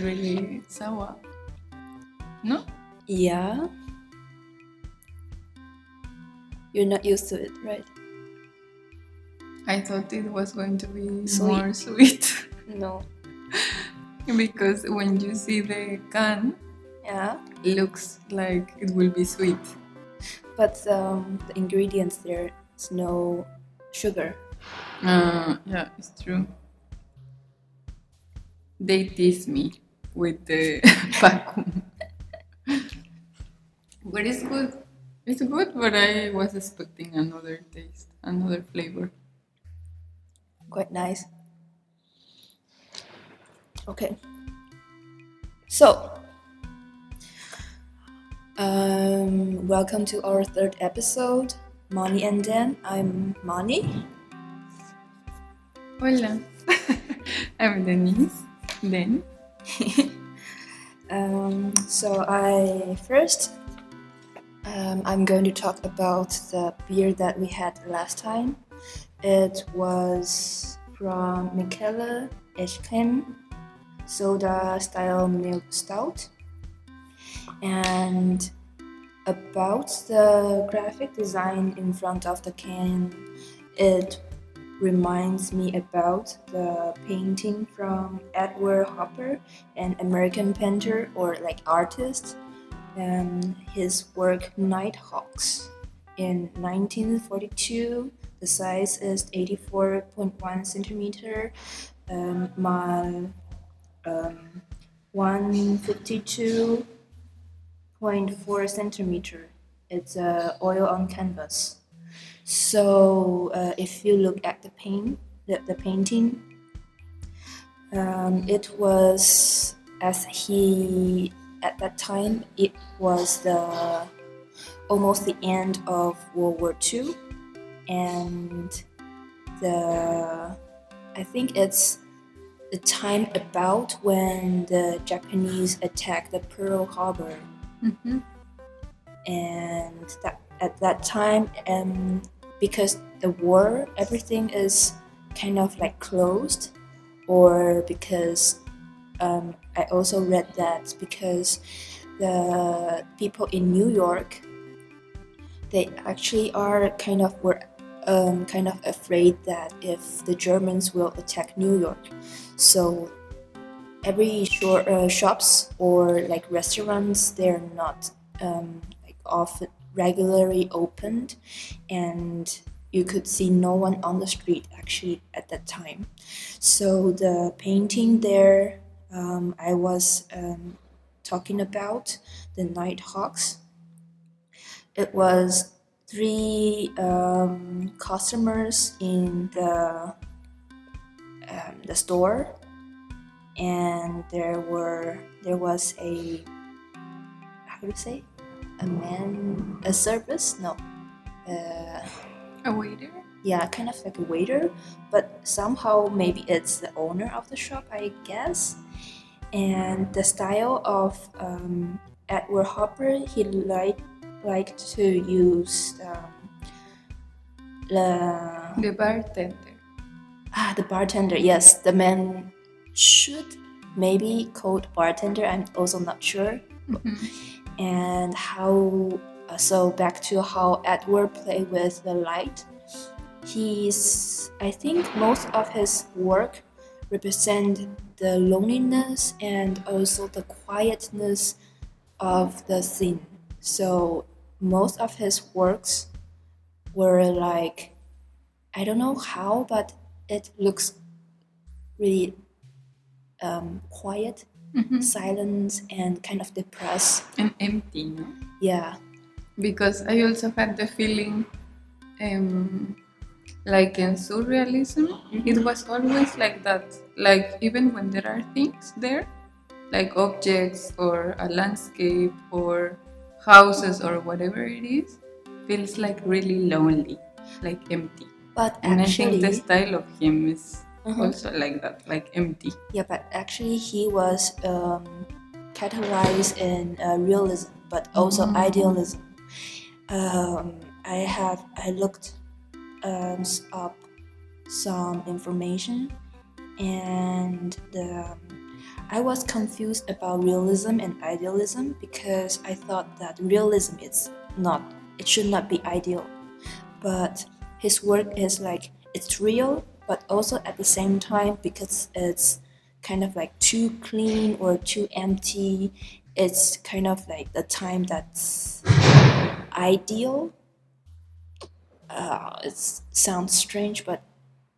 Really sour. No? Yeah. You're not used to it, right? I thought it was going to be Sweet. more sweet No. because when you see the can, Yeah. looks like it will be sweet. But um, the ingredients there is no sugar. Uh, yeah, it's true. They tease me with the vacuum. but it's good. It's good, but I was expecting another taste, another flavor. Quite nice. Okay. So, um, welcome to our third episode, Moni and Dan. I'm Moni. Hola, I'm Denise. Then, Um, so I first, um, I'm going to talk about the beer that we had last time. It was from Mikkeller Eschken soda style milk stout. And about the graphic design in front of the can, it reminds me about the painting from Edward Hopper, an American painter or like artist, and his work Nighthawks. In 1942, the size is 84.1 centimeter, um, my um, 152.4 centimeter. It's uh, oil on canvas. So uh, if you look at the paint, the, the painting, um, it was as he at that time it was the almost the end of World War II, and the I think it's the time about when the Japanese attacked the Pearl Harbor Mhm. and that at that time um, because the war everything is kind of like closed or because um, i also read that because the people in new york they actually are kind of were um, kind of afraid that if the germans will attack new york. So every short, uh, shops or like restaurants they're not um, like often regularly opened and you could see no one on the street actually at that time. So the painting there um, i was um, talking about the nighthawks it was three um, customers in the um, the store and there were there was a how do you say a man a service no uh, a waiter. yeah kind of like a waiter but somehow maybe it's the owner of the shop i guess and the style of um, edward hopper he liked liked to use um, the The bartender. Ah, the bartender. Yes, the man should maybe called bartender. I'm also not sure. Mhm. And how? uh, So back to how Edward played with the light. He's. I think most of his work represent the loneliness and also the quietness of the scene. So most of his works were like I don't know how, but it looks really um, quiet, Mhm. silent, and kind of depressed. And empty, no? Yeah, because I also had the feeling, um, like in surrealism, it was always like that. Like even when there are things there, like objects or a landscape or houses or whatever it is, feels like really lonely, like empty. but And actually, I think the style of him is Mhm. also like that, like empty. yeah, but actually he was um, catalyzed in uh, realism, but also Mm. idealism. Um, I have I looked um, up some information, and the, I was confused about realism and idealism because I thought that realism is not it should not be ideal, but his work is like it's real, but also at the same time because it's kind of like too clean or too empty. It's kind of like the time that's ideal. Uh, it sounds strange, but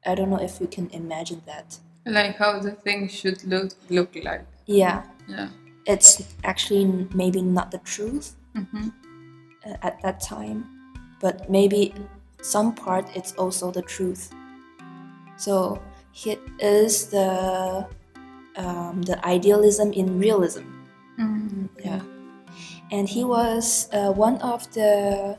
I don't know if you can imagine that. Like how the thing should look look like. Yeah, Yeah. it's actually maybe not the truth hmm uh, at that time, but maybe some part it's also the truth. So it is the um, the idealism in realism. mm Yeah, and he was uh, one of the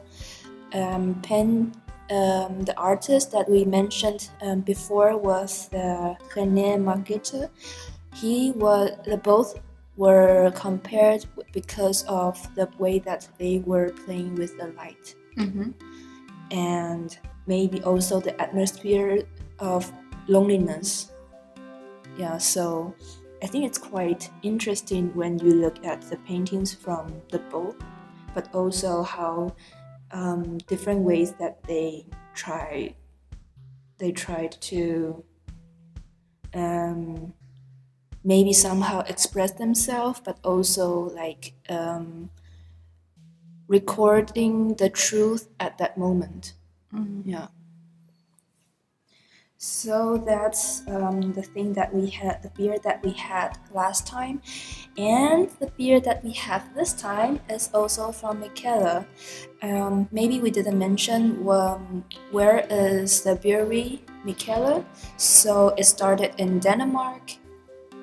um, pen um, the artist that we mentioned um, before was the René Magritte. He was the both were compared because of the way that they were playing with the light hmm and maybe also the atmosphere of loneliness. Yeah, so I think it's quite interesting when you look at the paintings from the both, but also how um, different ways that they try they tried to um, maybe somehow express themselves, but also like um, recording the truth at that moment. hmm Yeah. So that's um, the thing that we had, the beer that we had last time. And the beer that we have this time is also from Mikkeller. Um, maybe we didn't mention um, where is the brewery Mikkeller. So it started in Denmark.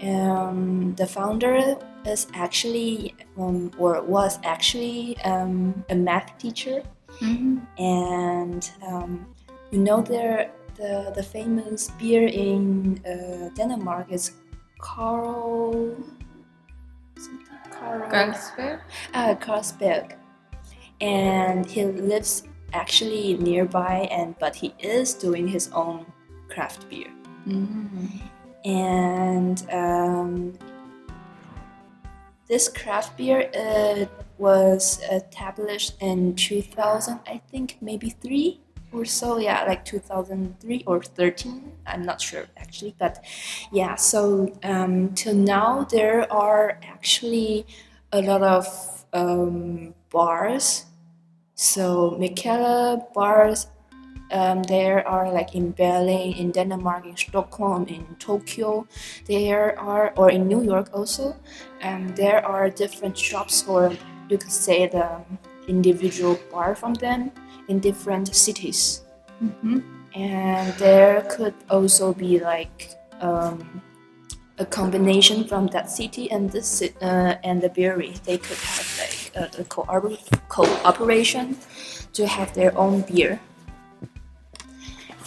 Um, the founder is actually, um, or was actually, um, a math teacher hmm and um, you know there the the famous beer in uh, Denmark is Carl something Carl Carlsberg. uh, Carlsberg. And he lives actually nearby and but he is doing his own craft beer. Hmm and um, this craft beer uh, was established in 2000 i think maybe three or so yeah like 2003 or 13 i'm not sure actually but yeah so um, till now there are actually a lot of um, bars so Mikkeller bars um, there are like in Berlin, in Denmark, in Stockholm, in Tokyo. There are, or in New York also. Um, there are different shops, or you could say the individual bar from them in different cities. hmm And there could also be like um, a combination from that city and this uh, and the brewery. They could have like a, a co- cooperation to have their own beer.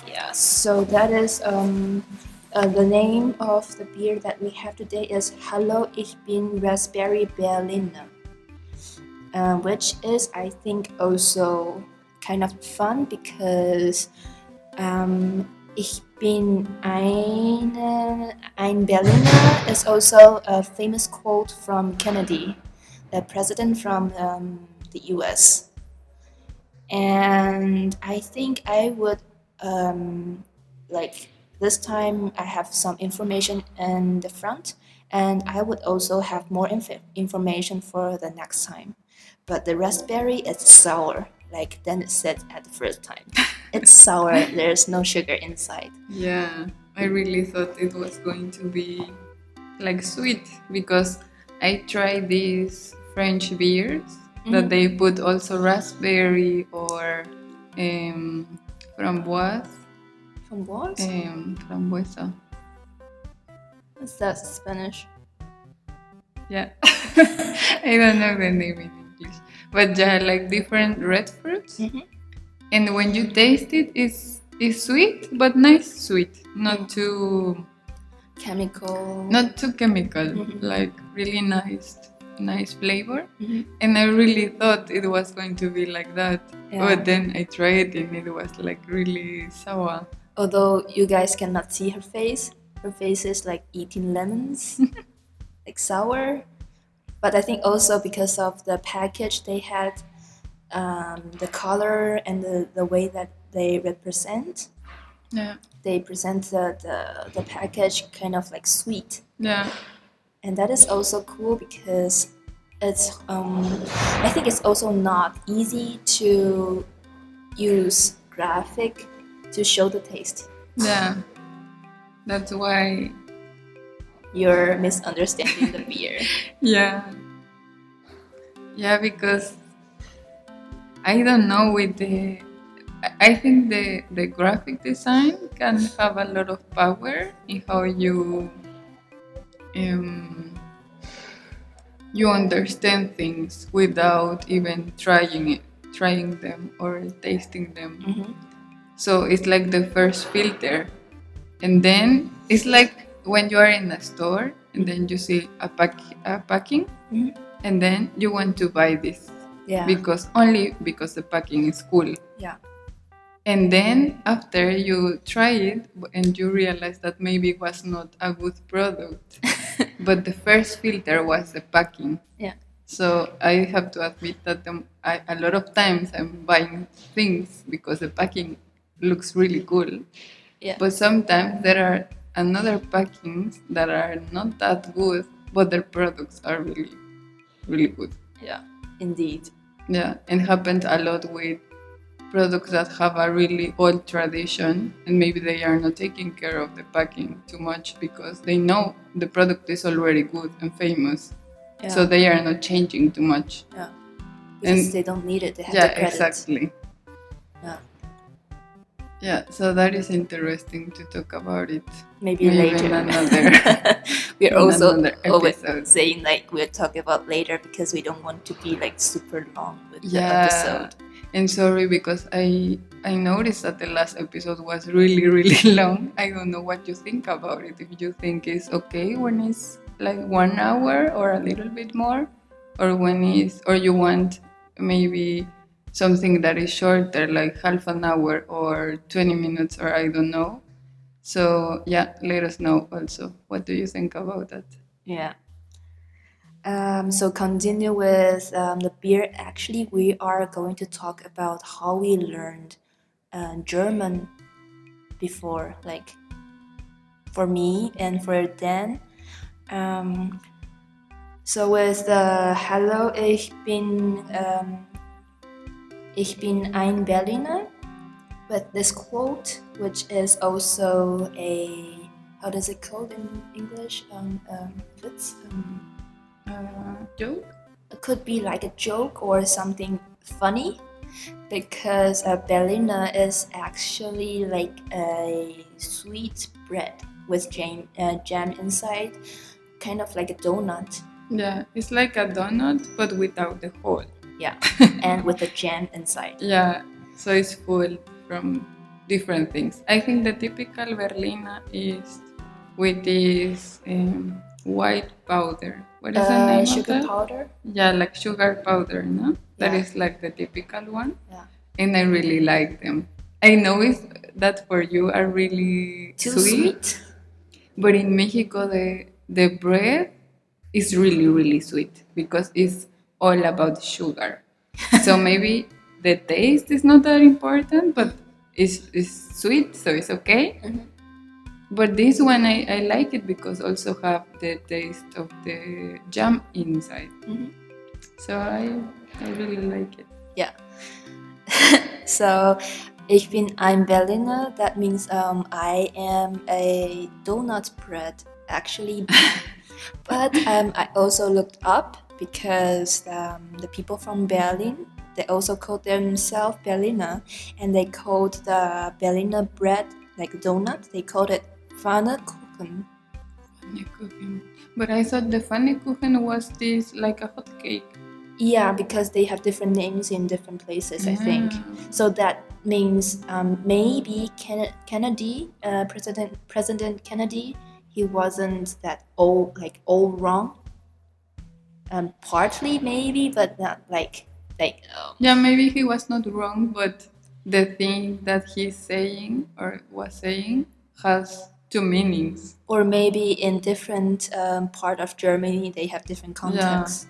Yeah, so that is um, uh, the name of the beer that we have today is Hallo, ich bin Raspberry Berliner, uh, which is I think also kind of fun because um, ich bin eine, ein Berliner is also a famous quote from Kennedy, the president from um, the US. And I think I would um, like this time I have some information in the front and I would also have more inf- information for the next time. But the raspberry is sour, like Dennis said at the first time. It's sour, there's no sugar inside. Yeah, I really thought it was going to be like sweet because I tried these French beers that Mhm. they put also raspberry or um, framboise, what? um, frambuesa. What's that Spanish? Yeah, I don't know the name but yeah, like different red fruits. Mhm. And when you taste it, it's it's sweet, but nice sweet, not Mm. too Chemical. not too chemical, Mhm. like really nice, nice flavor. Mhm. And I really thought it was going to be like that, Yeah. but then I tried it and it was like really sour. Although you guys cannot see her face, her face is like eating lemons, like sour. But I think also because of the package they had, um, the color and the, the way that they represent, Yeah. they present the, the, the package kind of like sweet. Yeah. and that is also cool because it's um, I think it's also not easy to use graphic to show the taste. Yeah. That's why You're misunderstanding the beer. Yeah. Yeah, because I don't know with the I- think the the graphic design can have a lot of power in how you um, you understand things without even trying it trying them or tasting them. Mhm. So it's like the first filter. And then it's like when you are in a store and then you see a, pack, a packing Mhm. and then you want to buy this Yeah. because only because the packing is cool. yeah. And then after you try it and you realize that maybe it was not a good product, but the first filter was the packing. Yeah. So I have to admit that um, I, a lot of times I'm buying things because the packing looks really cool. Yeah. But sometimes there are another packings that are not that good, but their products are really, really good. Yeah. Indeed. Yeah, and happened a lot with products that have a really old tradition and maybe they are not taking care of the packing too much because they know the product is already good and famous. Yeah. So they are not changing too much. yeah. Because and- they don't need it. They have yeah, the exactly. Yeah. So that is interesting to talk about it. Maybe, Maybe later. another- We're also always saying like we'll talk about later because we don't want to be like super long with the Yeah. episode. And sorry because I I noticed that the last episode was really really long. I don't know what you think about it. If you think it's okay when it's like one hour or a little bit more, or when it's or you want maybe something that is shorter, like half an hour or twenty minutes, or I don't know. So yeah, let us know also. What do you think about that? Yeah. Um, so continue with um, the beer. Actually, we are going to talk about how we learned uh, German before, like for me and for Dan. Um, so with the hello, ich bin um, ich bin ein Berliner. With this quote, which is also a how does it called in English? Um, um, Witz. Um, Uh, joke? it could be like a joke or something funny because a Berliner is actually like a sweet bread with jam, uh, jam inside, kind of like a donut. Yeah, it's like a donut but without the hole. Yeah, and with the jam inside. Yeah, so it's full from different things. I think the typical Berliner is with this um, white powder. What is the Uh, name of sugar that? powder. Yeah, like sugar powder, no? That Yeah. is like the typical one. Yeah. And I really like them. I know it's, that for you are really Too sweet, sweet. but in Mexico the the bread is really really sweet because it's all about sugar. so maybe the taste is not that important, but it's, it's sweet, so it's okay. Mhm. But this one I, I like it because also have the taste of the jam inside. Mhm. So I I really like it. Yeah. so, ich bin ein Berliner. That means um, I am a donut bread, actually. but um, I also looked up because um, the people from Berlin they also call themselves Berliner, and they called the Berliner bread like donut. They called it Pfannkuchen. Pfannkuchen. But I thought the Pfannkuchen was this like a hot cake. Yeah, because they have different names in different places. I think. Ah. So that means um, maybe Ken- Kennedy, uh, President President Kennedy, he wasn't that all like all wrong. Um, partly maybe, but not like like um, Yeah, maybe he was not wrong, but the thing that he's saying or was saying has two meanings. Or maybe in different um, part of Germany, they have different contexts. Yeah.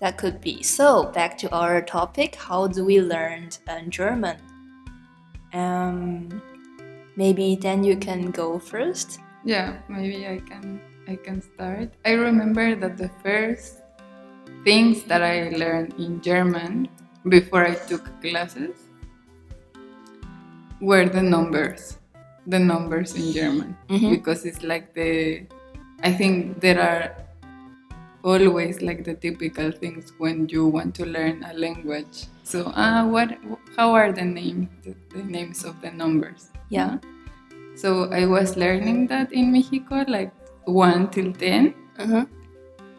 That could be. So back to our topic: How do we learn uh, German? Um, maybe then you can go first. Yeah, maybe I can I can start. I remember that the first things that I learned in German before I took classes were the numbers. The numbers in German. Mhm. Because it's like the I think there are always like the typical things when you want to learn a language. So ah what how are the names the, the names of the numbers? Yeah. So I was learning that in Mexico, like one till ten, Uh-huh.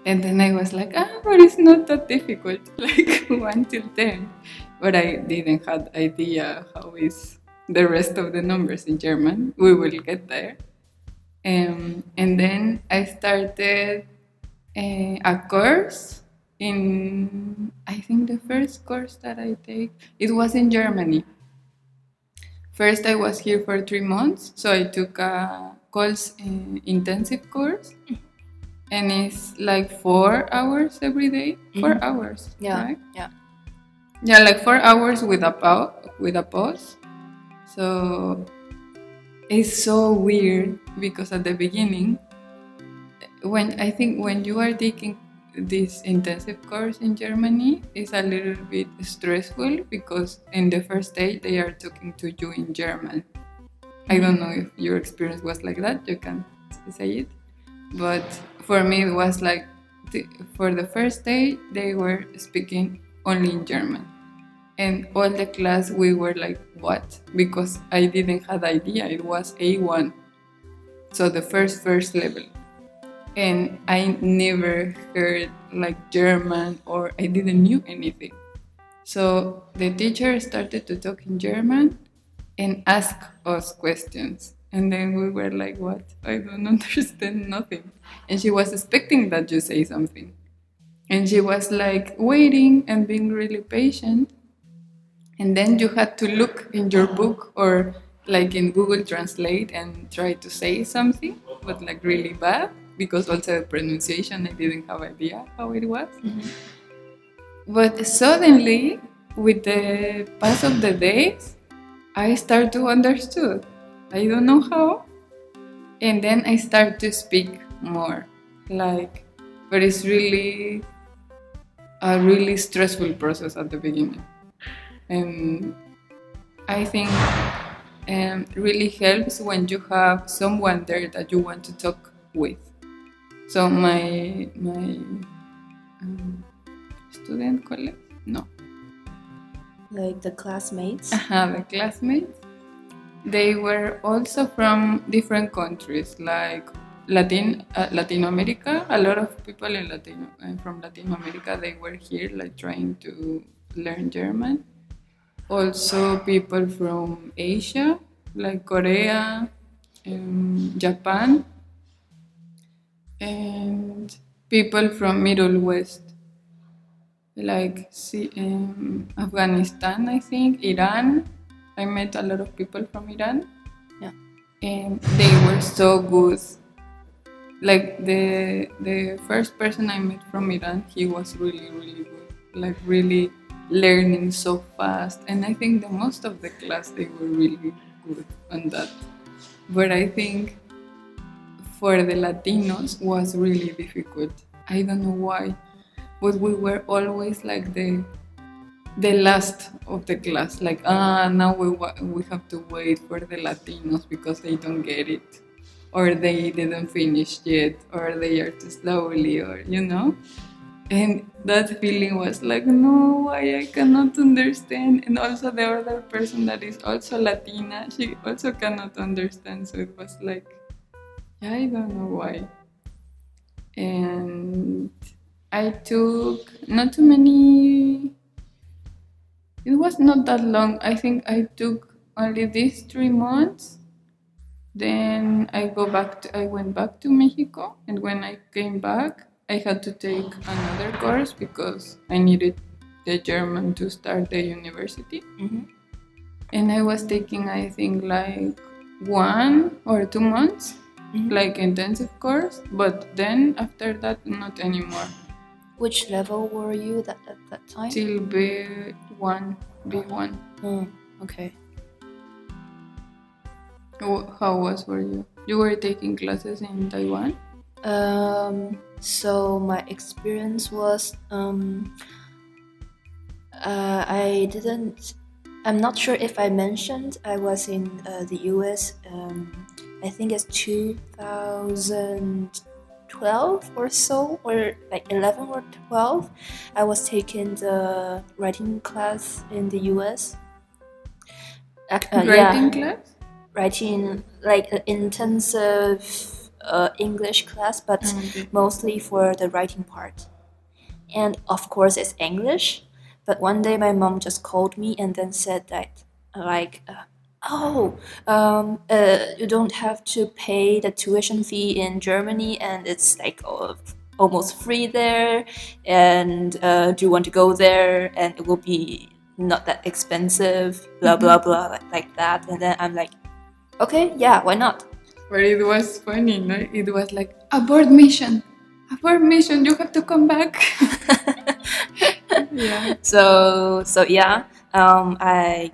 And then I was like, ah, but it's not that difficult, like one till ten. But I didn't have idea how is the rest of the numbers in German. We will get there. Um, and then I started uh, a course in I think the first course that I take it was in Germany. First, I was here for three months, so I took a course uh, intensive course, and it's like four hours every day. 4 Mhm. hours, Yeah. right? Yeah. Yeah, like four hours with a pau- with a pause. So it's so weird because at the beginning, when I think when you are taking this intensive course in Germany, it's a little bit stressful because in the first day they are talking to you in German. I don't know if your experience was like that. You can say it, but for me it was like the, for the first day they were speaking only in German. And all the class we were like what? Because i didn't have idea. It was a1 so the first first level. And i never heard like german or i didn't knew anything. So the teacher started to talk in german and ask us questions and then we were like what? I don't understand nothing. And she was expecting that you say something. And she was like waiting and being really patient. And then you had to look in your book or like in google translate and try to say something but like really bad because also the pronunciation i didn't have idea how it was. Mm-hmm. But suddenly with the pass of the days i start to understood i don't know how. And then i start to speak more. Like but it's really a really stressful process at the beginning. And I think um, really helps when you have someone there that you want to talk with. So my my um, student colleague, no, Like the classmates. uh, the classmates, they were also from different countries, like Latin uh, Latin America. A lot of people in Latin uh, from Latin America they were here, like trying to learn German. Also, people from Asia, like Korea, um, Japan, and people from Middle West, like um, Afghanistan, I think, Iran. I met a lot of people from Iran. Yeah. And they were so good. Like the the first person I met from Iran, he was really really good. Like really learning so fast. And I think the most of the class they were really good on that. But I think for the Latinos was really difficult. I don't know why, but we were always like the the last of the class. Like ah, now we we have to wait for the Latinos because they don't get it, or they didn't finish yet, or they are too slowly, or you know. And that feeling was like, no, why I cannot understand. And also the other person that is also Latina, she also cannot understand. So it was like, yeah, I don't know why. And I took not too many. It was not that long. I think I took only these three months. Then I go back. To, I went back to Mexico, and when I came back, I had to take another course because I needed the German to start the university. Mhm. And I was taking, I think, like one or two months, Mhm. like intensive course, but then after that, not anymore. Which level were you that, at that time? Till B1, B1. Hmm, okay. How was were you? You were taking classes in Taiwan? Um, so my experience was um, uh, I didn't. I'm not sure if I mentioned I was in uh, the U.S. Um, I think it's 2012 or so, or like 11 or 12. I was taking the writing class in the U.S. Uh, yeah Writing class? writing like an intensive uh, English class, but Okay. mostly for the writing part. And of course, it's English. But one day, my mom just called me and then said that, like, uh, oh, um, uh, you don't have to pay the tuition fee in Germany, and it's like uh, almost free there. And uh, do you want to go there? And it will be not that expensive. Blah blah blah, like, like that. And then I'm like, okay, yeah, why not? But it was funny, no? It was like, abort mission! Abort mission, you have to come back! yeah. so so yeah um, i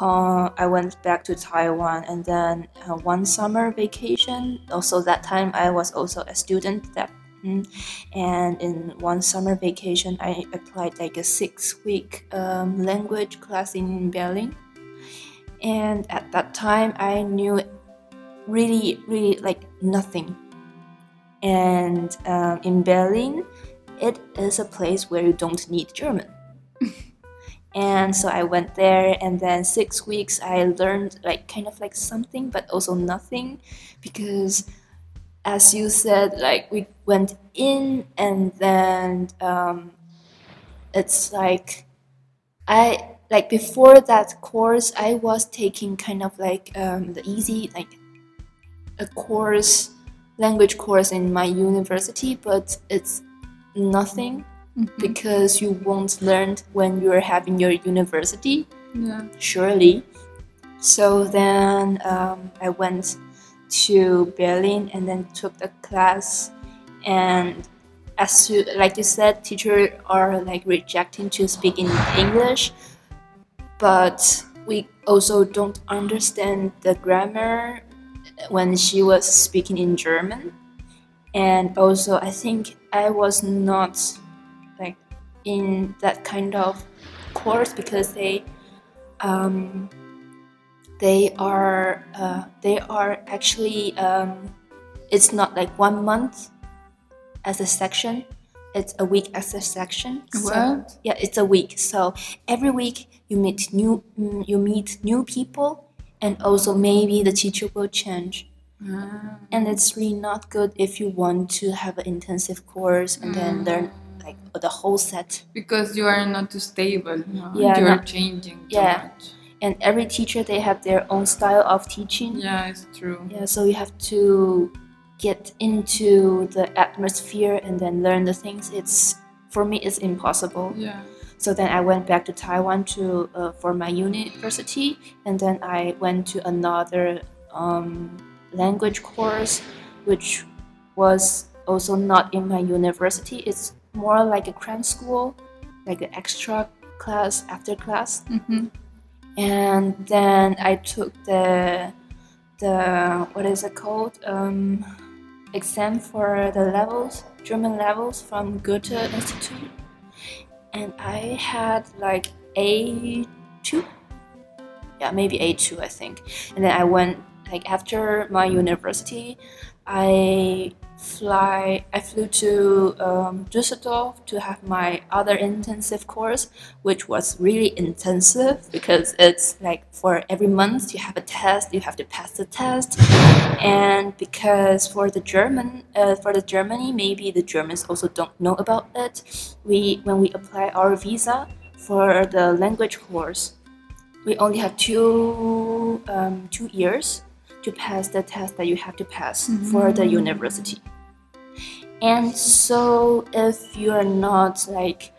i went back to taiwan and then uh, one summer vacation. Also that time i was also a student that mm, and in one summer vacation i applied like a six week um, language class in berlin. And at that time i knew really really like nothing. And um, in berlin it is a place where you don't need German. And so I went there, and then six weeks I learned like kind of like something, but also nothing, because as you said, like we went in, and then um, it's like I like before that course I was taking kind of like um, the easy like a course language course in my university, but it's nothing Mhm. because you won't learn when you're having your university Yeah. surely so then um, i went to berlin and then took the class and as you like you said teachers are like rejecting to speak in english but we also don't understand the grammar when she was speaking in german and also i think i was not in that kind of course because they um, they are uh, they are actually um, it's not like one month as a section. It's a week as a section. So- yeah it's a week. So every week you meet new mm, you meet new people and also maybe the teacher will change. Ah. and it's really not good if you want to have an intensive course and then learn like the whole set Because you are not too stable. No? Yeah, you are not- changing too yeah. much. and every teacher they have their own style of teaching Yeah, it's true. yeah so you have to get into the atmosphere and then learn the things it's for me it's impossible Yeah. so then i went back to taiwan to uh, for my university and then i went to another um, language course which was also not in my university it's more like a cram school like an extra class after class. Hmm and then I took the the what is it called? Um, exam for the levels German levels from Goethe Institute, and I had like A two, yeah maybe A two I think, and then I went like after my university, I fly I flew to um, Düsseldorf to have my other intensive course which was really intensive because it's like for every month you have a test you have to pass the test. And because for the german uh, for the germany maybe the germans also don't know about it we when we apply our visa for the language course we only have two um, two years to pass the test that you have to pass for the university and so if you're not like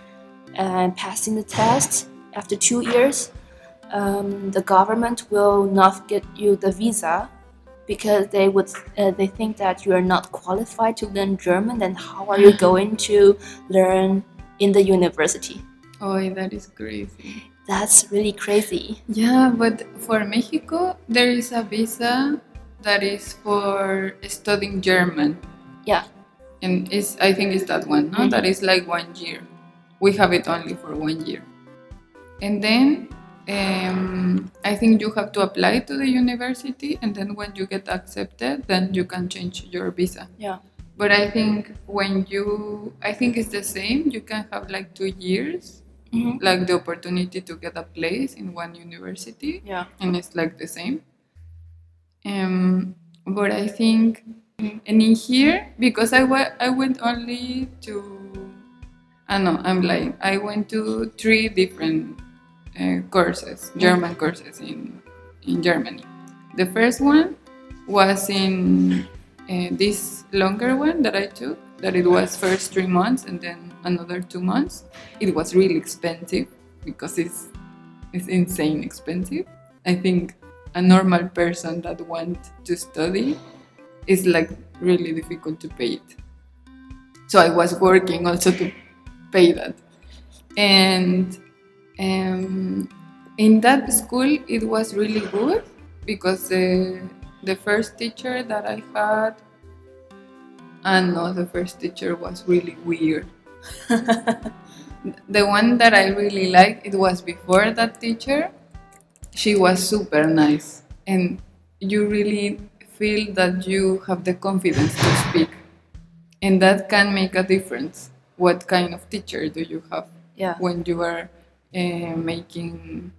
uh, passing the test after two years, um, the government will not get you the visa because they would uh, they think that you are not qualified to learn German. Then how are you going to learn in the university? Oh, that is crazy. That's really crazy. Yeah, but for Mexico, there is a visa that is for studying German. Yeah. And it's, I think it's that one, no? Mhm. That is like one year. We have it only for one year. And then um, I think you have to apply to the university, and then when you get accepted, then you can change your visa. Yeah. But I think when you, I think it's the same. You can have like two years, hmm like the opportunity to get a place in one university Yeah. and it's like the same. Um, but I think, Mhm. and in here, because I, wa- I went only to, I know, I'm lying. I went to three different uh, courses, German courses in, in Germany. The first one was in uh, this longer one that I took, that it was first three months and then another two months. It was really expensive because it's it's insane expensive. I think a normal person that want to study is like really difficult to pay it. So I was working also to pay that. And um, in that school, it was really good because the, the first teacher that I had, and no, the first teacher was really weird. the one that I really liked, it was before that teacher. She was super nice, and you really feel that you have the confidence to speak, and that can make a difference. What kind of teacher do you have Yeah. when you are uh, making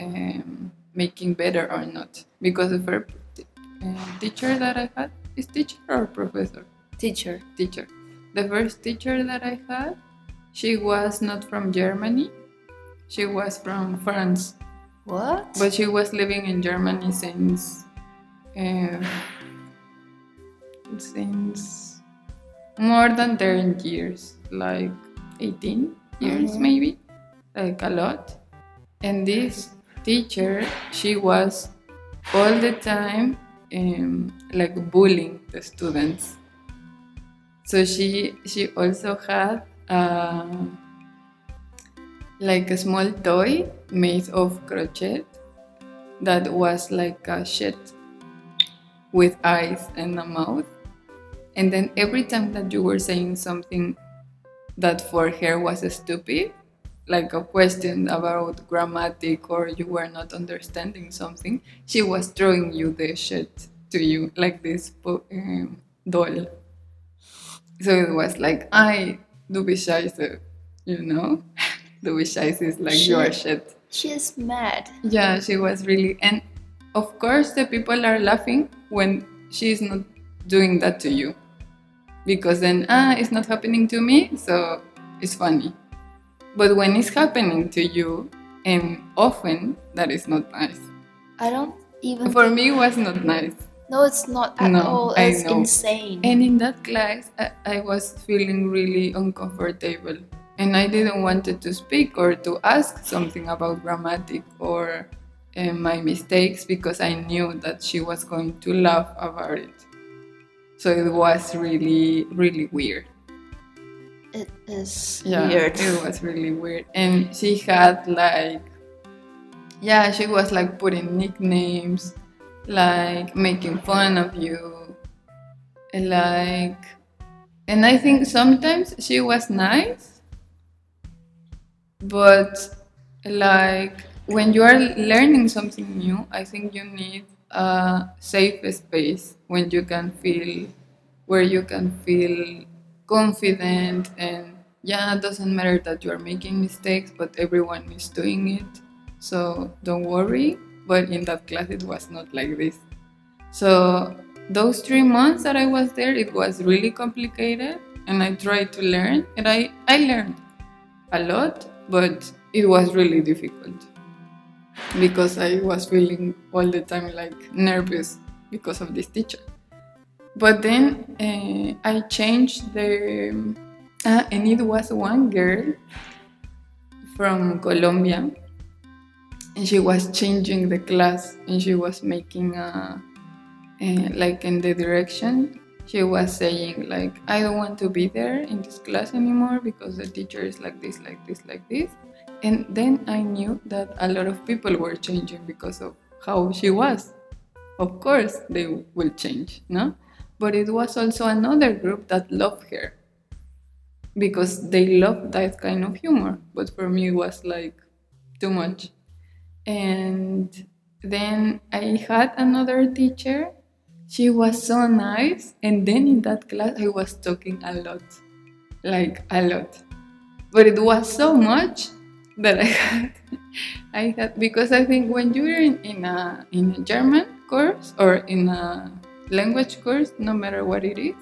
um, making better or not? Because the first uh, teacher that I had is teacher or professor Teacher. teacher. The first teacher that I had, she was not from Germany. She was from France, What? but she was living in Germany since uh, since more than 10 years, like 18 years Mhm. maybe, like a lot. And this teacher, she was all the time um, like bullying the students. So she she also had uh, like a small toy made of crochet that was like a shed with eyes and a mouth. And then every time that you were saying something that for her was stupid, like a question about grammatic or you were not understanding something, she was throwing you the shit to you like this um, doll. So it was like, I do du bist scheiße, you know? du bist scheiße is like you are shit. She's mad. Yeah, she was really, and of course, the people are laughing when she's not doing that to you, because then ah, it's not happening to me, so it's funny. But when it's happening to you, and often that is not nice. I don't even. For me, it was not nice. No, it's not at No, all. It's insane. And in that class, I, I was feeling really uncomfortable. And I didn't want to speak or to ask something about grammatic or uh, my mistakes because I knew that she was going to laugh about it. So it was really, really weird. it is Yeah, weird. it was really weird. And she had like, yeah, she was like putting nicknames, like making fun of you, like, and I think sometimes she was nice, but like when you are learning something new, I think you need a safe space when you can feel, where you can feel confident and yeah, it doesn't matter that you are making mistakes, but everyone is doing it. So don't worry. But in that class, it was not like this. So those three months that I was there, it was really complicated, and I tried to learn, and I I learned a lot, but it was really difficult because I was feeling all the time like nervous because of this teacher. But then uh, I changed the, uh, and it was one girl from Colombia, and she was changing the class, and she was making a, uh, like in the direction. She was saying like i don't want to be there in this class anymore because the teacher is like this like this like this. And then i knew that a lot of people were changing because of how she was. Of course they will change no? But it was also another group that loved her because they loved that kind of humor. But for me it was like too much and then i had another teacher. She was so nice. And then in that class i was talking a lot. Like a lot. But it was so much that i had i had because i think when you're in, in a in a german course or in a language course no matter what it is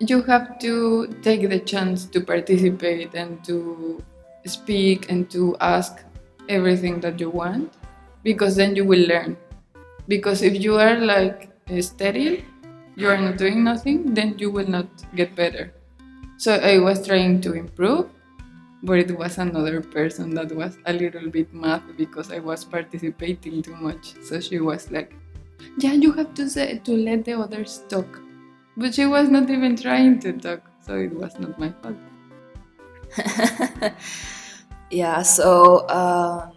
you have to take the chance to participate and to speak and to ask everything that you want because then you will learn because if you are like sterile, you are not doing nothing, then you will not get better. So I was trying to improve, but it was another person that was a little bit mad because I was participating too much. So she was like, "Yeah, you have to say to let the others talk," but she was not even trying to talk, so it was not my fault. yeah. So um,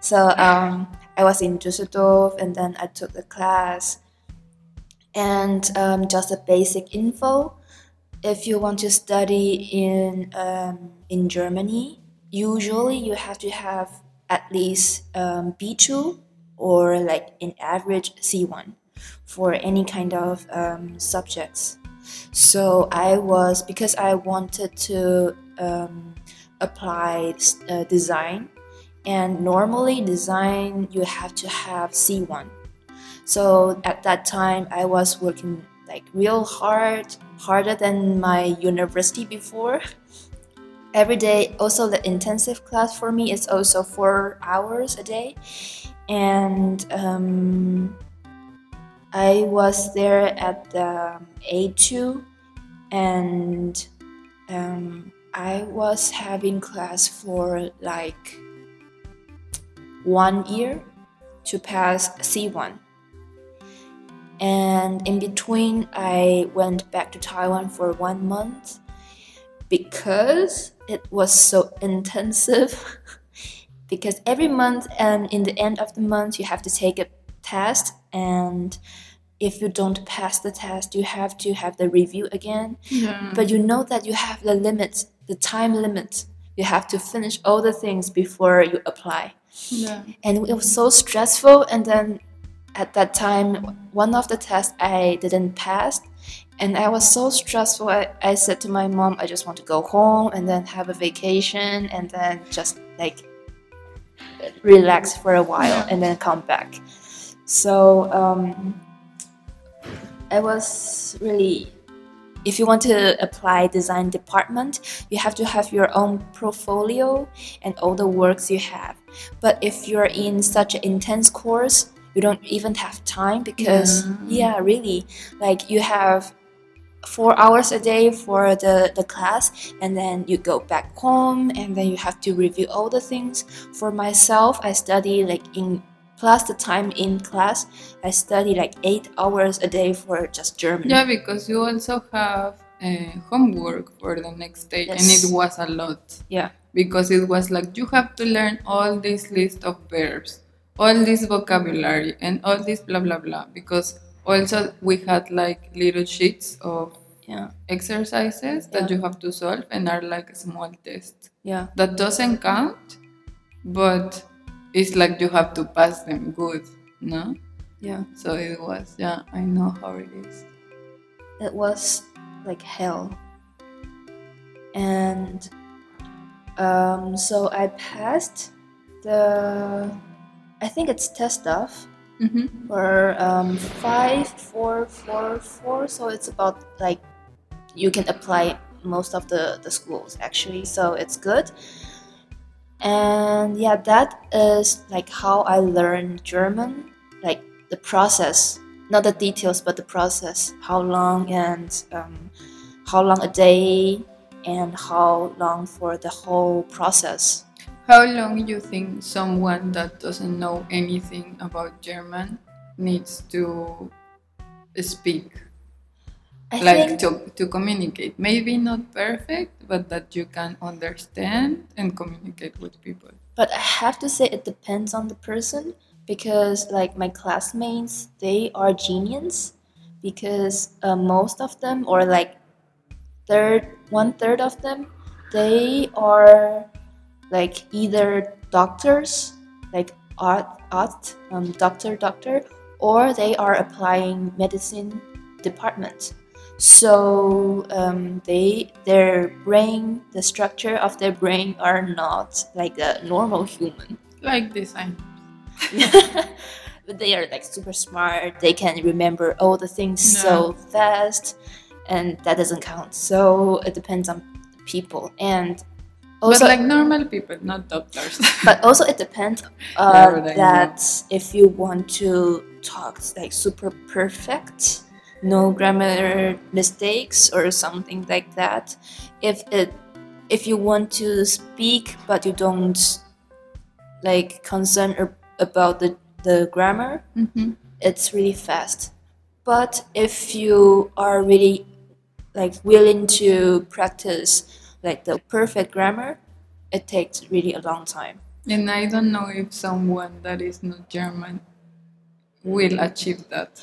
so um, I was in Düsseldorf, and then I took the class and um, just a basic info. If you want to study in um, in Germany, usually you have to have at least um, B2 or like an average C1 for any kind of um, subjects. So I was because I wanted to um, apply uh, design, and normally design you have to have C1 so at that time, I was working like real hard, harder than my university before. Every day, also the intensive class for me is also four hours a day, and um, I was there at the A2, and um, I was having class for like one year to pass C1 and in between i went back to taiwan for one month because it was so intensive. Because every month and in the end of the month you have to take a test. And if you don't pass the test you have to have the review again. Yeah. but you know that you have the limit the time limit. You have to finish all the things before you apply. Yeah. and it was so stressful and then at that time one of the tests i didn't pass and i was so stressful. I, I said to my mom i just want to go home and then have a vacation and then just like relax for a while and then come back. So um, i was really if you want to apply design department you have to have your own portfolio and all the works you have but if you're in such an intense course you don't even have time because Yeah. yeah, really like you have four hours a day for the, the class and then you go back home and then you have to review all the things for myself i study like in plus the time in class i study like eight hours a day for just german Yeah, because you also have uh, homework for the next day, and it was a lot yeah because it was like you have to learn all this list of verbs, all this vocabulary, and all this blah blah blah. Because also we had like little sheets of yeah exercises that Yeah. you have to solve and are like a small tests. yeah That doesn't count, but it's like you have to pass them good, no? yeah So it was, yeah, I know how it is. it was like hell and um, so i passed the i think it's TestDaF Mm-hmm. for um, five four four four so it's about like you can apply most of the the schools actually so it's good and yeah that is like how i learned german like the process not the details but the process. How long and um, how long a day and how long for the whole process. How long you think someone that doesn't know anything about German needs to speak, I like to, to communicate. Maybe not perfect, but that you can understand and communicate with people. But I have to say it depends on the person because like my classmates, they are genius because uh, most of them or like third one third of them they are like either doctors like art art um, doctor doctor or they are applying medicine department so um, they their brain the structure of their brain are not like a normal human. Like design. but they are like super smart. They can remember all the things so fast and that doesn't count. So it depends on people. And also but like normal people, not doctors. but also it depends uh, I that if you want to talk like super perfect no grammar mistakes or something like that if it if you want to speak but you don't like concern ab- about the the grammar Mhm. it's really fast but if you are really like willing to practice like the perfect grammar it takes really a long time And I don't know if someone that is not German will achieve that.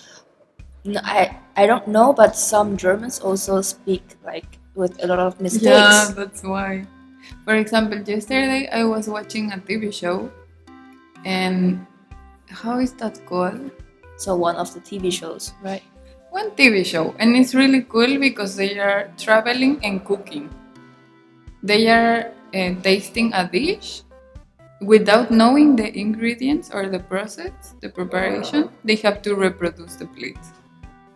No, I I don't know, but some Germans also speak like with a lot of mistakes. Yeah, that's why. For example, yesterday I was watching a TV show, and how is that called? So one of the TV shows, right? One TV show, and it's really cool because they are traveling and cooking. They are uh, tasting a dish without knowing the ingredients or the process, the preparation. They have to reproduce the plate.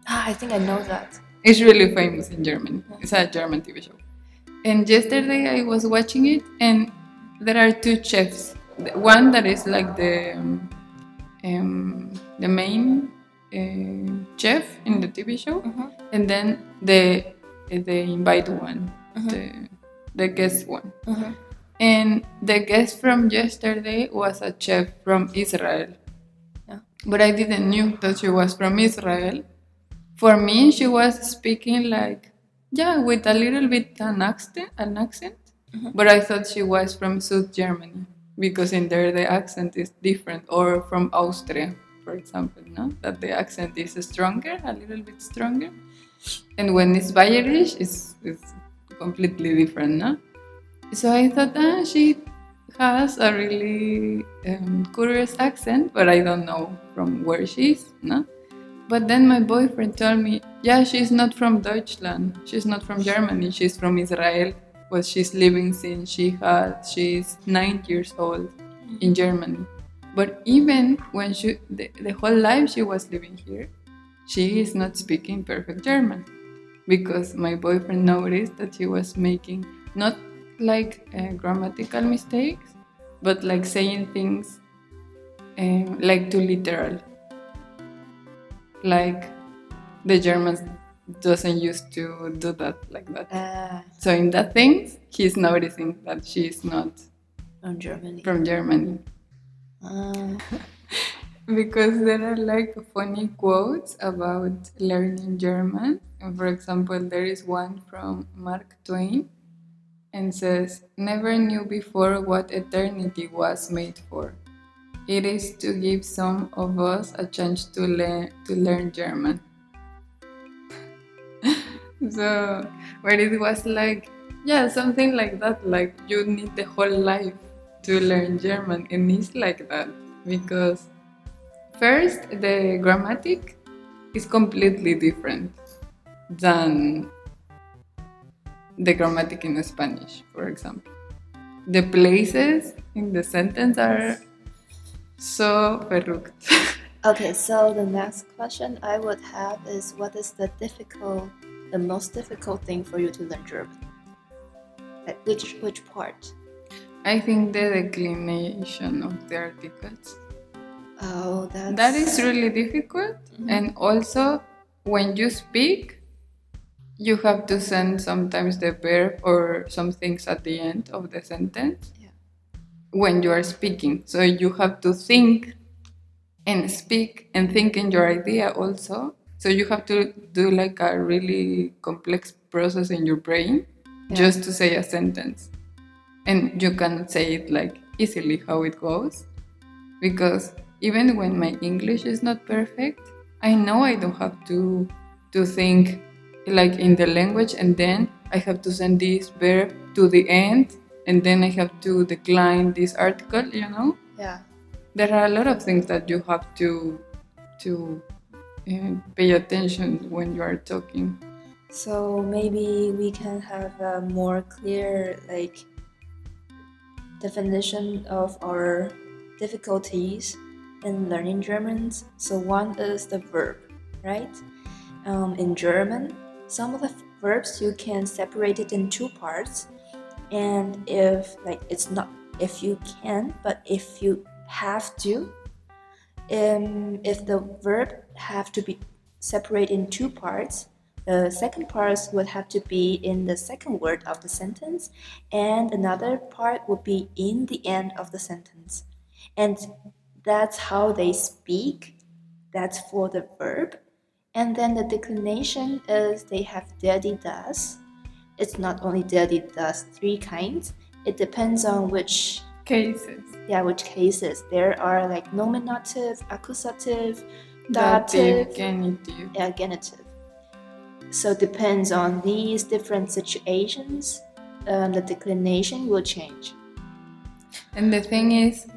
Ah, I think I know that. It's really famous in Germany. It's a German TV show. And yesterday I was watching it, and there are two chefs. One that is like the um, um, the main uh, chef in the TV show, Mhm. and then the the invite one, Mhm. the the guest one. Mhm. And the guest from yesterday was a chef from Israel. Yeah. But I didn't knew that she was from Israel. For me, she was speaking like, yeah, with a little bit an accent, an accent. Mhm. But I thought she was from South Germany because in there the accent is different, or from Austria, for example, no? That the accent is stronger, a little bit stronger. And when it's Bayerisch, it's, it's completely different, no? So I thought, ah, she has a really um, curious accent, but I don't know from where she is, no? But then my boyfriend told me, yeah, she's not from Deutschland. She's not from Germany. She's from Israel, but she's living since she has she's nine years old in Germany. But even when she the, the whole life she was living here, she is not speaking perfect German because my boyfriend noticed that she was making not like uh, grammatical mistakes, but like saying things um, like too literal. Like the Germans doesn't used to do that like that. Ah, So in that things, he's noticing that she's not from Germany. from Germany. Ah, Because there are like funny quotes about learning German. And for example, there is one from Mark Twain and says, Never knew before what eternity was made for. It is to give some of us a chance to learn to learn German. so where it was like, yeah, something like that, like you need the whole life to learn German and it's like that because First, the grammatic is completely different than the grammatic in Spanish, for example. The places in the sentence are so verrückt. okay, so the next question I would have is what is the difficult, the most difficult thing for you to learn German? Like which which part? I think the declination of the articles. Oh, that's That is really difficult. Mhm. And also, when you speak, you have to send sometimes the verb or some things at the end of the sentence. When you are speaking. So you have to think and speak and think in your idea also. So you have to do like a really complex process in your brain Yeah. just to say a sentence. And you cannot say it like easily how it goes. Because even when my English is not perfect, I know I don't have to to think like in the language and then I have to send this verb to the end and then I have to decline this article, you know? Yeah. there are a lot of things that you have to to uh, pay attention when you are talking So maybe we can have a more clear like definition of our difficulties in learning German. So one is the verb, right? Um, in German, some of the verbs you can separate it in two parts, and if like it's not if you can, but if you have to, um, if the verb have to be separated in two parts, the second part would have to be in the second word of the sentence, and another part would be in the end of the sentence. And that's how they speak. That's for the verb. And then the declination is they have der die das. It's not only daddy does, three kinds. It depends on which cases yeah, which cases. There are like nominative, accusative, dative dative, genitive yeah, genitive. So depends on these different situations, um, the declination will change. and the thing is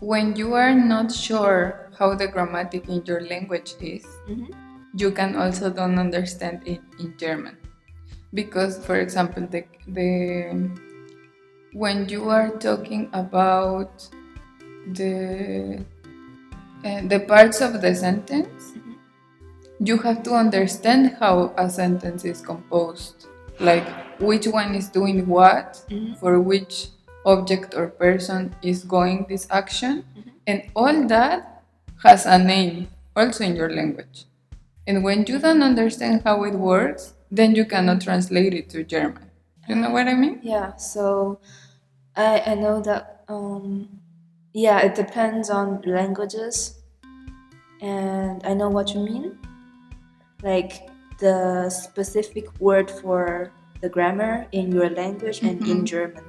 when you are not sure how the grammatic in your language is Mhm. you can also don't understand it in german because for example the the when you are talking about the uh, the parts of the sentence Mhm. you have to understand how a sentence is composed like which one is doing what Mhm. for which object or person is going this action Mhm. and all that has a name also in your language and when you don't understand how it works then you cannot translate it to german you know what i mean Yeah, so I, I know that, um, yeah, it depends on languages, and I know what you mean. Like the specific word for the grammar in your language and in Mhm. German.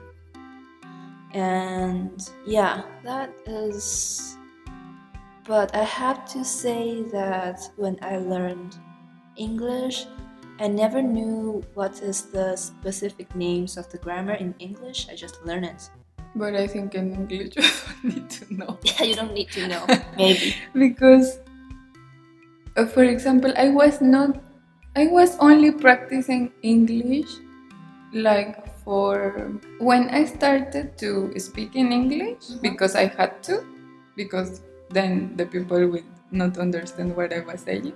And yeah, that is. But I have to say that when I learned English, I never knew what is the specific names of the grammar in English. I just learn it. but i think in english you don't need to know Yeah, you don't need to know. Maybe. because uh, for example i was not i was only practicing english like for when i started to speak in english Mhm. because i had to because then the people would not understand what i was saying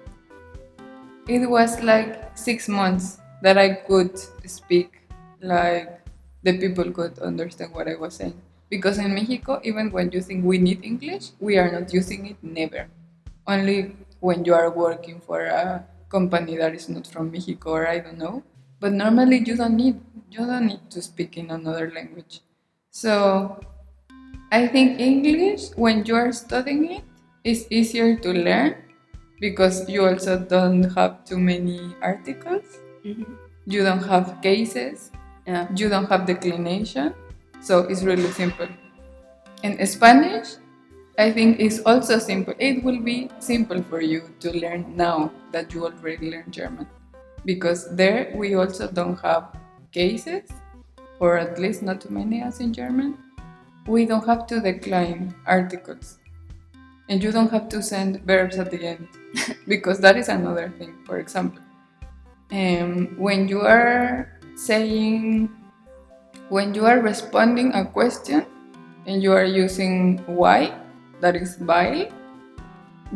it was like six months that i could speak like the people could understand what I was saying. Because in Mexico, even when you think we need English, we are not using it never. Only when you are working for a company that is not from Mexico or I don't know. But normally you don't need you don't need to speak in another language. So I think English when you are studying it is easier to learn because you also don't have too many articles. Mhm. You don't have cases Yeah. you don't have declination, so it's really simple. In Spanish, I think it's also simple. It will be simple for you to learn now that you already learned German, because there we also don't have cases, or at least not too many as in German. We don't have to decline articles, and you don't have to send verbs at the end, because that is another thing. For example, um, when you are saying when you are responding a question and you are using why that is weil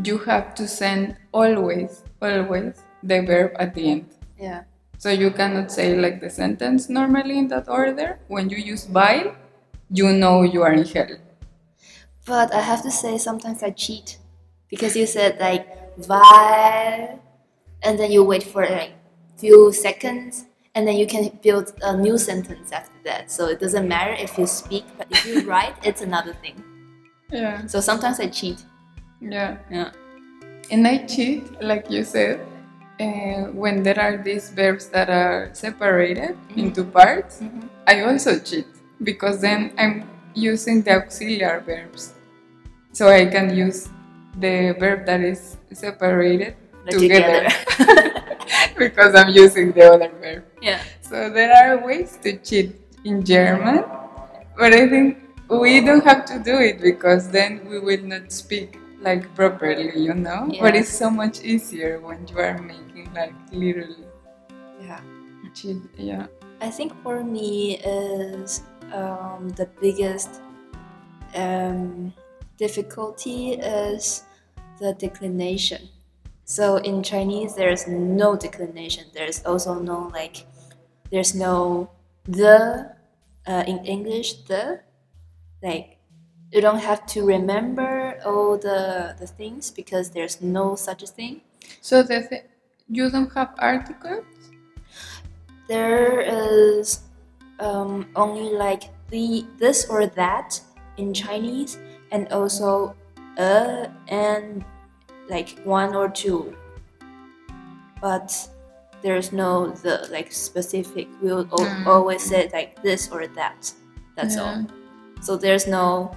you have to send always always the verb at the end Yeah. so you cannot say like the sentence normally in that order when you use weil you know you are in hell But I have to say, sometimes I cheat because you said like weil, and then you wait for like few seconds, and then you can build a new sentence after that. So it doesn't matter if you speak, but if you write, it's another thing. yeah So sometimes I cheat. yeah Yeah. and I cheat, like you said, uh, when there are these verbs that are separated into parts, I also cheat because then I'm using the auxiliary verbs. So I can use the verb that is separated together, because I'm using the other verb. yeah. So there are ways to cheat in German, but I think we don't have to do it because then we will not speak like properly, you know? Yeah. But it's so much easier when you are making like literally Yeah. cheat. Yeah. I think for me is um, the biggest um, difficulty is the declination. So in Chinese, there's no declination. There's also no like, there's no the uh, in English the like you don't have to remember all the the things because there's no such a thing. So the th- you don't have articles? there is um, only like the this or that in Chinese, and also uh and like one or two. But there's no the like specific. We'll Mm. always say like this or that. That's yeah. all. So there's no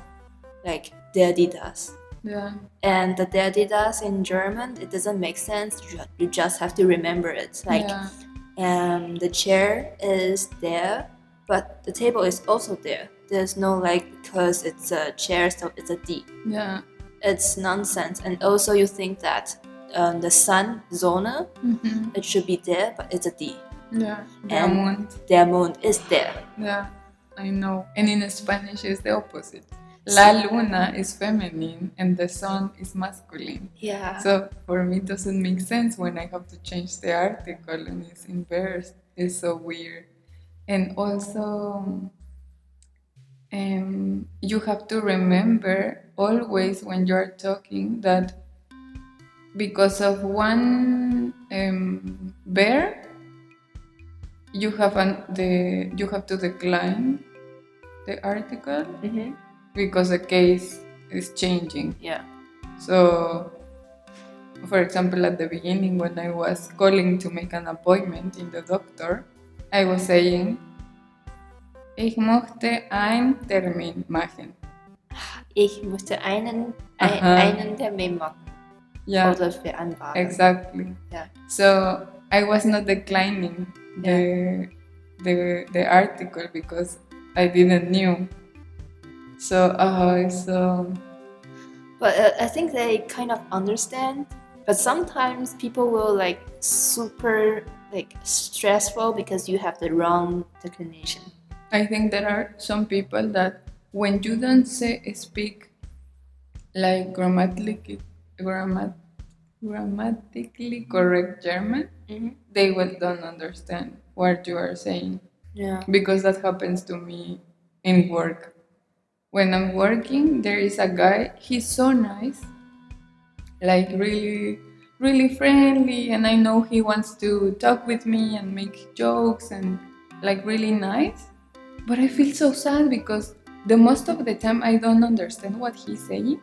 like der die das. Yeah. And the der die das in German, it doesn't make sense. You just have to remember it. Like yeah. and the chair is there, but the table is also there. There's no like because it's a chair, so it's a D. Yeah. It's nonsense. And also, you think that um, the sun, Sonne, hmm it should be there, but it's a D. Yeah. And- Der Mond. Der Mond is there. Yeah, I know. And in Spanish is the opposite. La luna is feminine and the sun is masculine. Yeah. So for me, it doesn't make sense when I have to change the article and it's inverse. It's so weird. And also, um, you have to remember always when you are talking that because of one um, bear, you have an, the you have to decline the article hmm because the case is changing. Yeah. So, for example, at the beginning, when I was calling to make an appointment in the doctor, I was saying, Ich möchte einen Termin machen. Ich musste einen, ein, einen Termin machen Yeah, oder vereinbaren. exactly. Yeah. So I was not declining the, the, the article because I didn't knew. So, uh, so But uh, I think they kind of understand. But sometimes people will like super like stressful because you have the wrong declination. I think there are some people that when you don't say speak like grammatically grammat, grammatically correct German, Mhm. they will don't understand what you are saying Yeah. because that happens to me in work. When I'm working, there is a guy. He's so nice, like really, really friendly, and I know he wants to talk with me and make jokes and like really nice. But I feel so sad because the most of the time I don't understand what he's saying.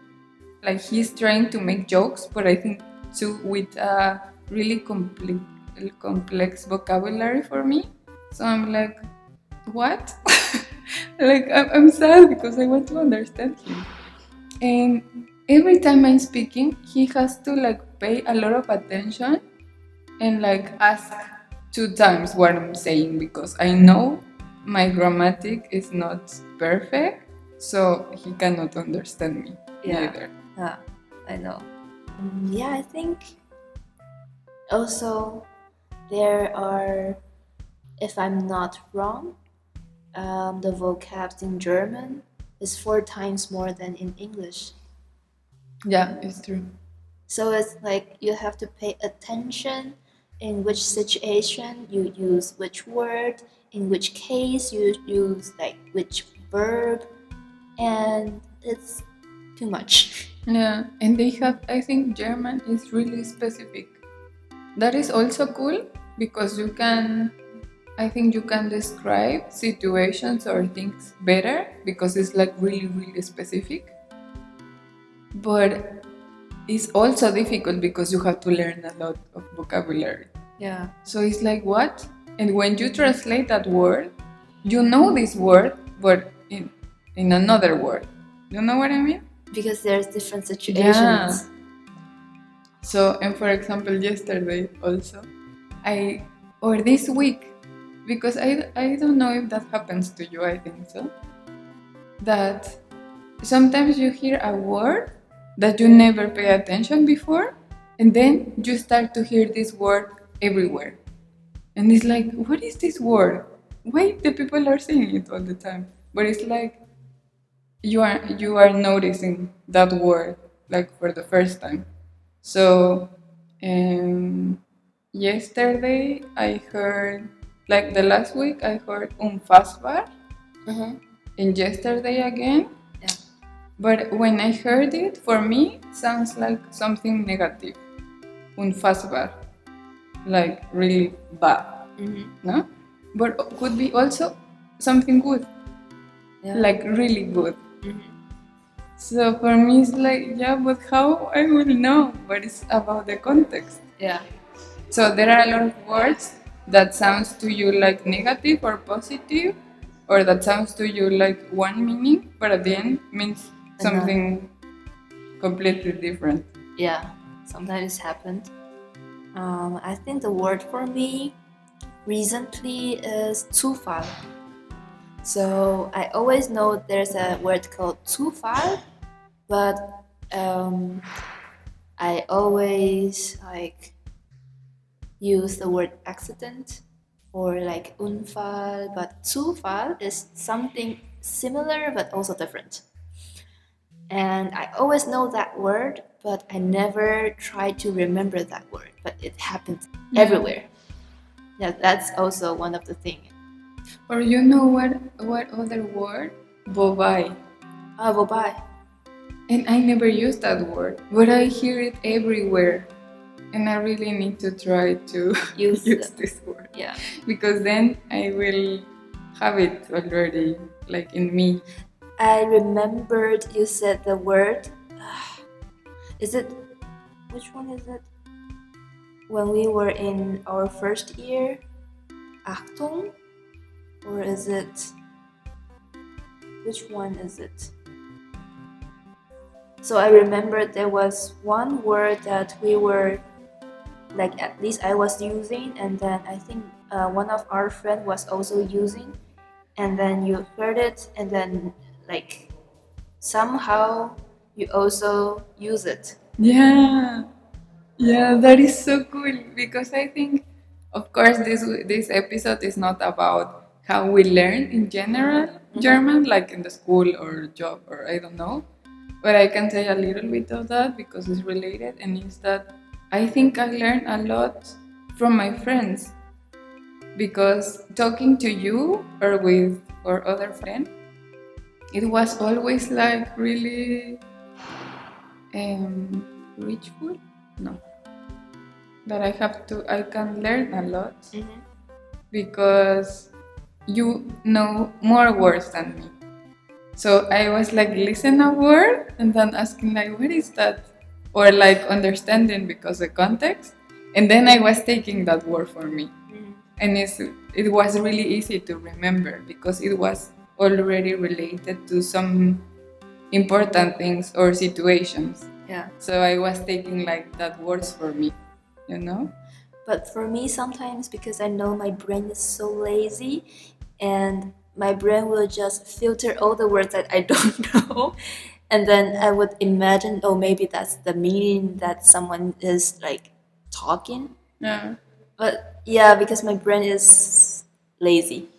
Like he's trying to make jokes, but I think too with a really complex, complex vocabulary for me. So I'm like, what? like I'm, I'm sad because I want to understand him. And every time I'm speaking, he has to like pay a lot of attention and like ask two times what I'm saying because I know my grammatic is not perfect, so he cannot understand me Yeah. neither. Yeah, I know. Mm, yeah, I think also there are, if I'm not wrong, um, the vocab in German is four times more than in English. Yeah, it's true. So it's like you have to pay attention in which situation you use which word, in which case you use like which verb, and it's too much. Yeah, and they have, I think German is really specific. That is also cool because you can, I think you can describe situations or things better because it's like really, really specific. But it's also difficult because you have to learn a lot of vocabulary. Yeah. So it's like what? And when you translate that word, you know this word, but in in another word. You know what I mean? Because there's different situations. Yeah. So, and for example, yesterday also, I or this week, because I I don't know if that happens to you. I think so. That sometimes you hear a word that you never pay attention before, and then you start to hear this word everywhere, and it's like, what is this word? Why the people are saying it all the time? But it's like you are you are noticing that word like for the first time. So um, yesterday I heard like the last week I heard unfassbar Uh-huh. and yesterday again. Yeah. But when I heard it, for me, it sounds like something negative. Unfassbar. Like really bad, hmm no? But could be also something good, Yeah. like really good. Mhm. So for me, it's like, yeah, but how I will know? But it's about the context. Yeah. So there are a lot of words that sounds to you like negative or positive, or that sounds to you like one meaning, but at the end means something completely different. Yeah. Sometimes it's happened. Um, I think the word for me recently is zufall. So I always know there's a word called zufall, but um, I always like use the word accident or like unfall, but zufall is something similar but also different. And I always know that word, but I never try to remember that word. But it happens Yeah. everywhere. Yeah, that's also one of the things. Or you know what? What other word? Bobai. Ah, bye. And I never use that word, but I hear it everywhere. And I really need to try to Use use this word Yeah. because then I will have it already like in me. I remembered you said the word. Is it? Which one is it? When we were in our first year, Achtung, or is it? Which one is it? So I remember there was one word that we were, like at least I was using, and then I think uh, one of our friend was also using, and then you heard it, and then like somehow you also use it. Yeah, yeah, that is so cool because I think, of course, this this episode is not about how we learn in general mm-hmm. German, like in the school or job or I don't know, but I can say a little bit of that because it's related, and it's that I think I learned a lot from my friends because talking to you or with or other friend, it was always like really um, reachful. No, that I have to. I can learn a lot because you know more words than me. So I was like listen a word and then asking like what is that or like understanding because the context and then I was taking that word for me and it's, it was really easy to remember because it was already related to some important things or situations Yeah. so I was taking like that words for me you know But for me, sometimes because I know my brain is so lazy, and my brain will just filter all the words that I don't know, and then I would imagine, oh, maybe that's the meaning that someone is like talking. yeah But yeah, because my brain is lazy.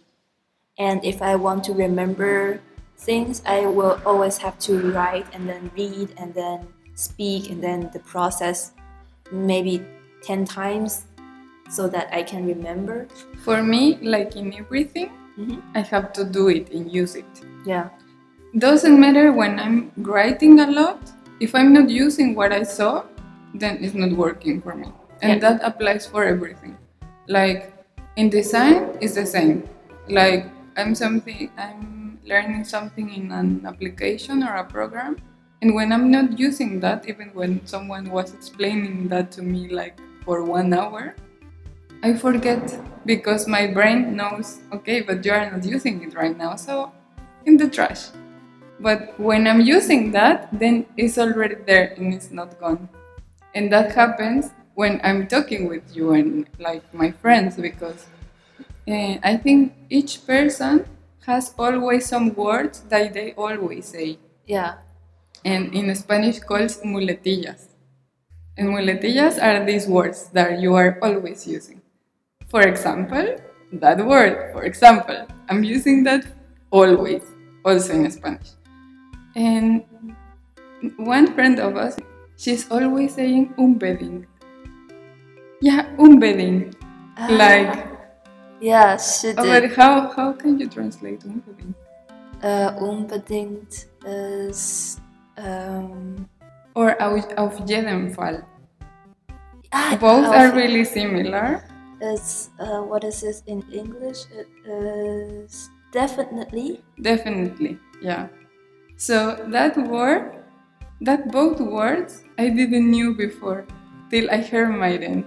And if I want to remember things, I will always have to write and then read and then speak and then the process maybe 10 times so that I can remember. for me like in everything Mhm. I have to do it and use it Yeah. doesn't matter when I'm writing a lot. If I'm not using what I saw, then it's not working for me. And Yeah. that applies for everything. Like in design, it's the same. Like I'm something, I'm learning something in an application or a program, And when I'm not using that, even when someone was explaining that to me like for one hour, I forget because my brain knows, okay, but you are not using it right now, so in the trash. But when I'm using that, then it's already there and it's not gone. And that happens when I'm talking with you and like my friends because uh, I think each person has always some words that they always say. Yeah. And in Spanish calls muletillas. And muletillas are these words that you are always using. For example, that word, for example, I'm using that always, also in Spanish. And one friend of us, she's always saying unbedingt. Yeah, unbedingt. Ah. Like, Yeah, she oh, but how, how can you translate unbedingt? Uh, unbedingt is um, Or auf, jeden Fall. ah, Both auf- are really similar. It's uh, what is it in English? It is definitely. Definitely, yeah. So that word, that both words, I didn't knew before till I heard Maiden,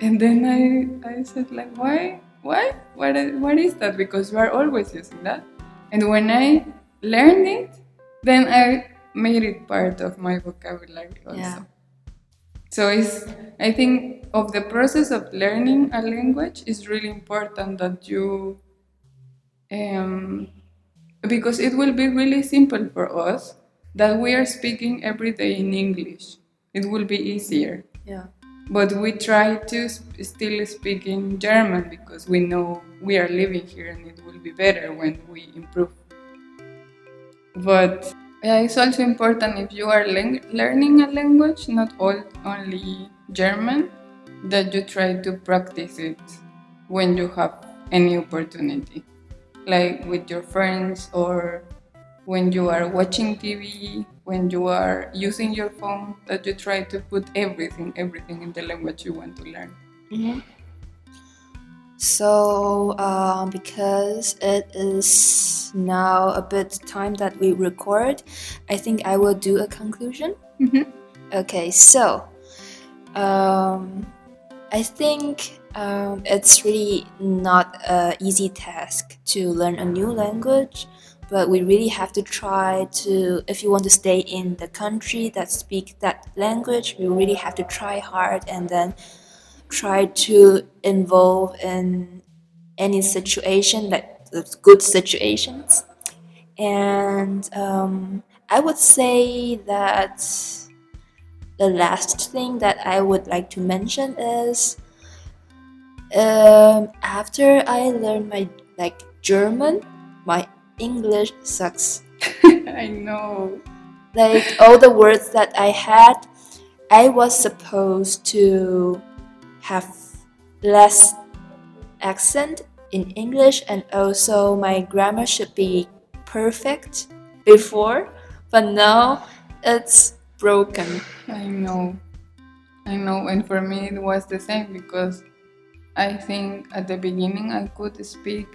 and then I I said like, why, why, what is, what is that? Because you are always using that, and when I learned it, then I made it part of my vocabulary also. Yeah. So it's I think of the process of learning a language is really important that you um, because it will be really simple for us that we are speaking every day in English. It will be easier. Yeah. But we try to sp- still speak in German because we know we are living here and it will be better when we improve. But yeah, it's also important if you are len- learning a language, not all, only German, that you try to practice it when you have any opportunity, like with your friends or when you are watching TV, when you are using your phone, that you try to put everything, everything in the language you want to learn. Mm-hmm. So, um, because it is now a bit time that we record, I think I will do a conclusion. Mhm. Okay, so um, I think um, it's really not an easy task to learn a new language, but we really have to try to. If you want to stay in the country that speak that language, we really have to try hard and then try to involve in any situation like good situations and um, i would say that the last thing that i would like to mention is um, after i learned my like german my english sucks I know. like all the words that I had, I was supposed to have less accent in English and also my grammar should be perfect before, but now it's broken. I know. I know. And for me, it was the same because I think at the beginning I could speak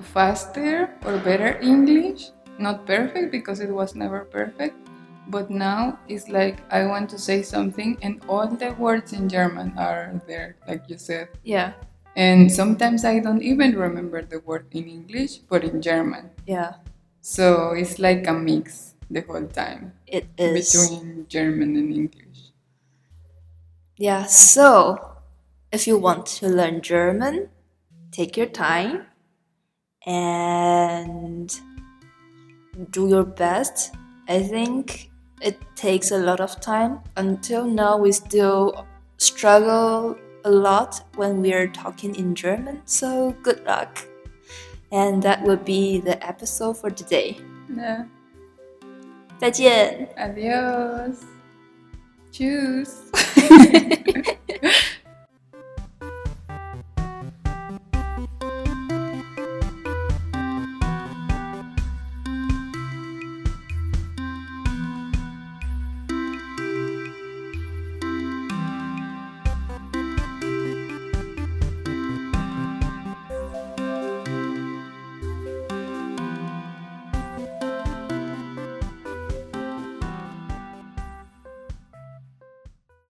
faster or better English. Not perfect because it was never perfect. But now it's like I want to say something and all the words in German are there, like you said. Yeah, And sometimes I don't even remember the word in English, but in German. yeah, So it's like a mix the whole time it is. between German and English. Yeah, so if you want to learn German, take your time and do your best. I think it takes a lot of time. Until now, we still struggle a lot when we are talking in German, so good luck. And that will be the episode for today. Yeah. 再见。Adios. Tschüss.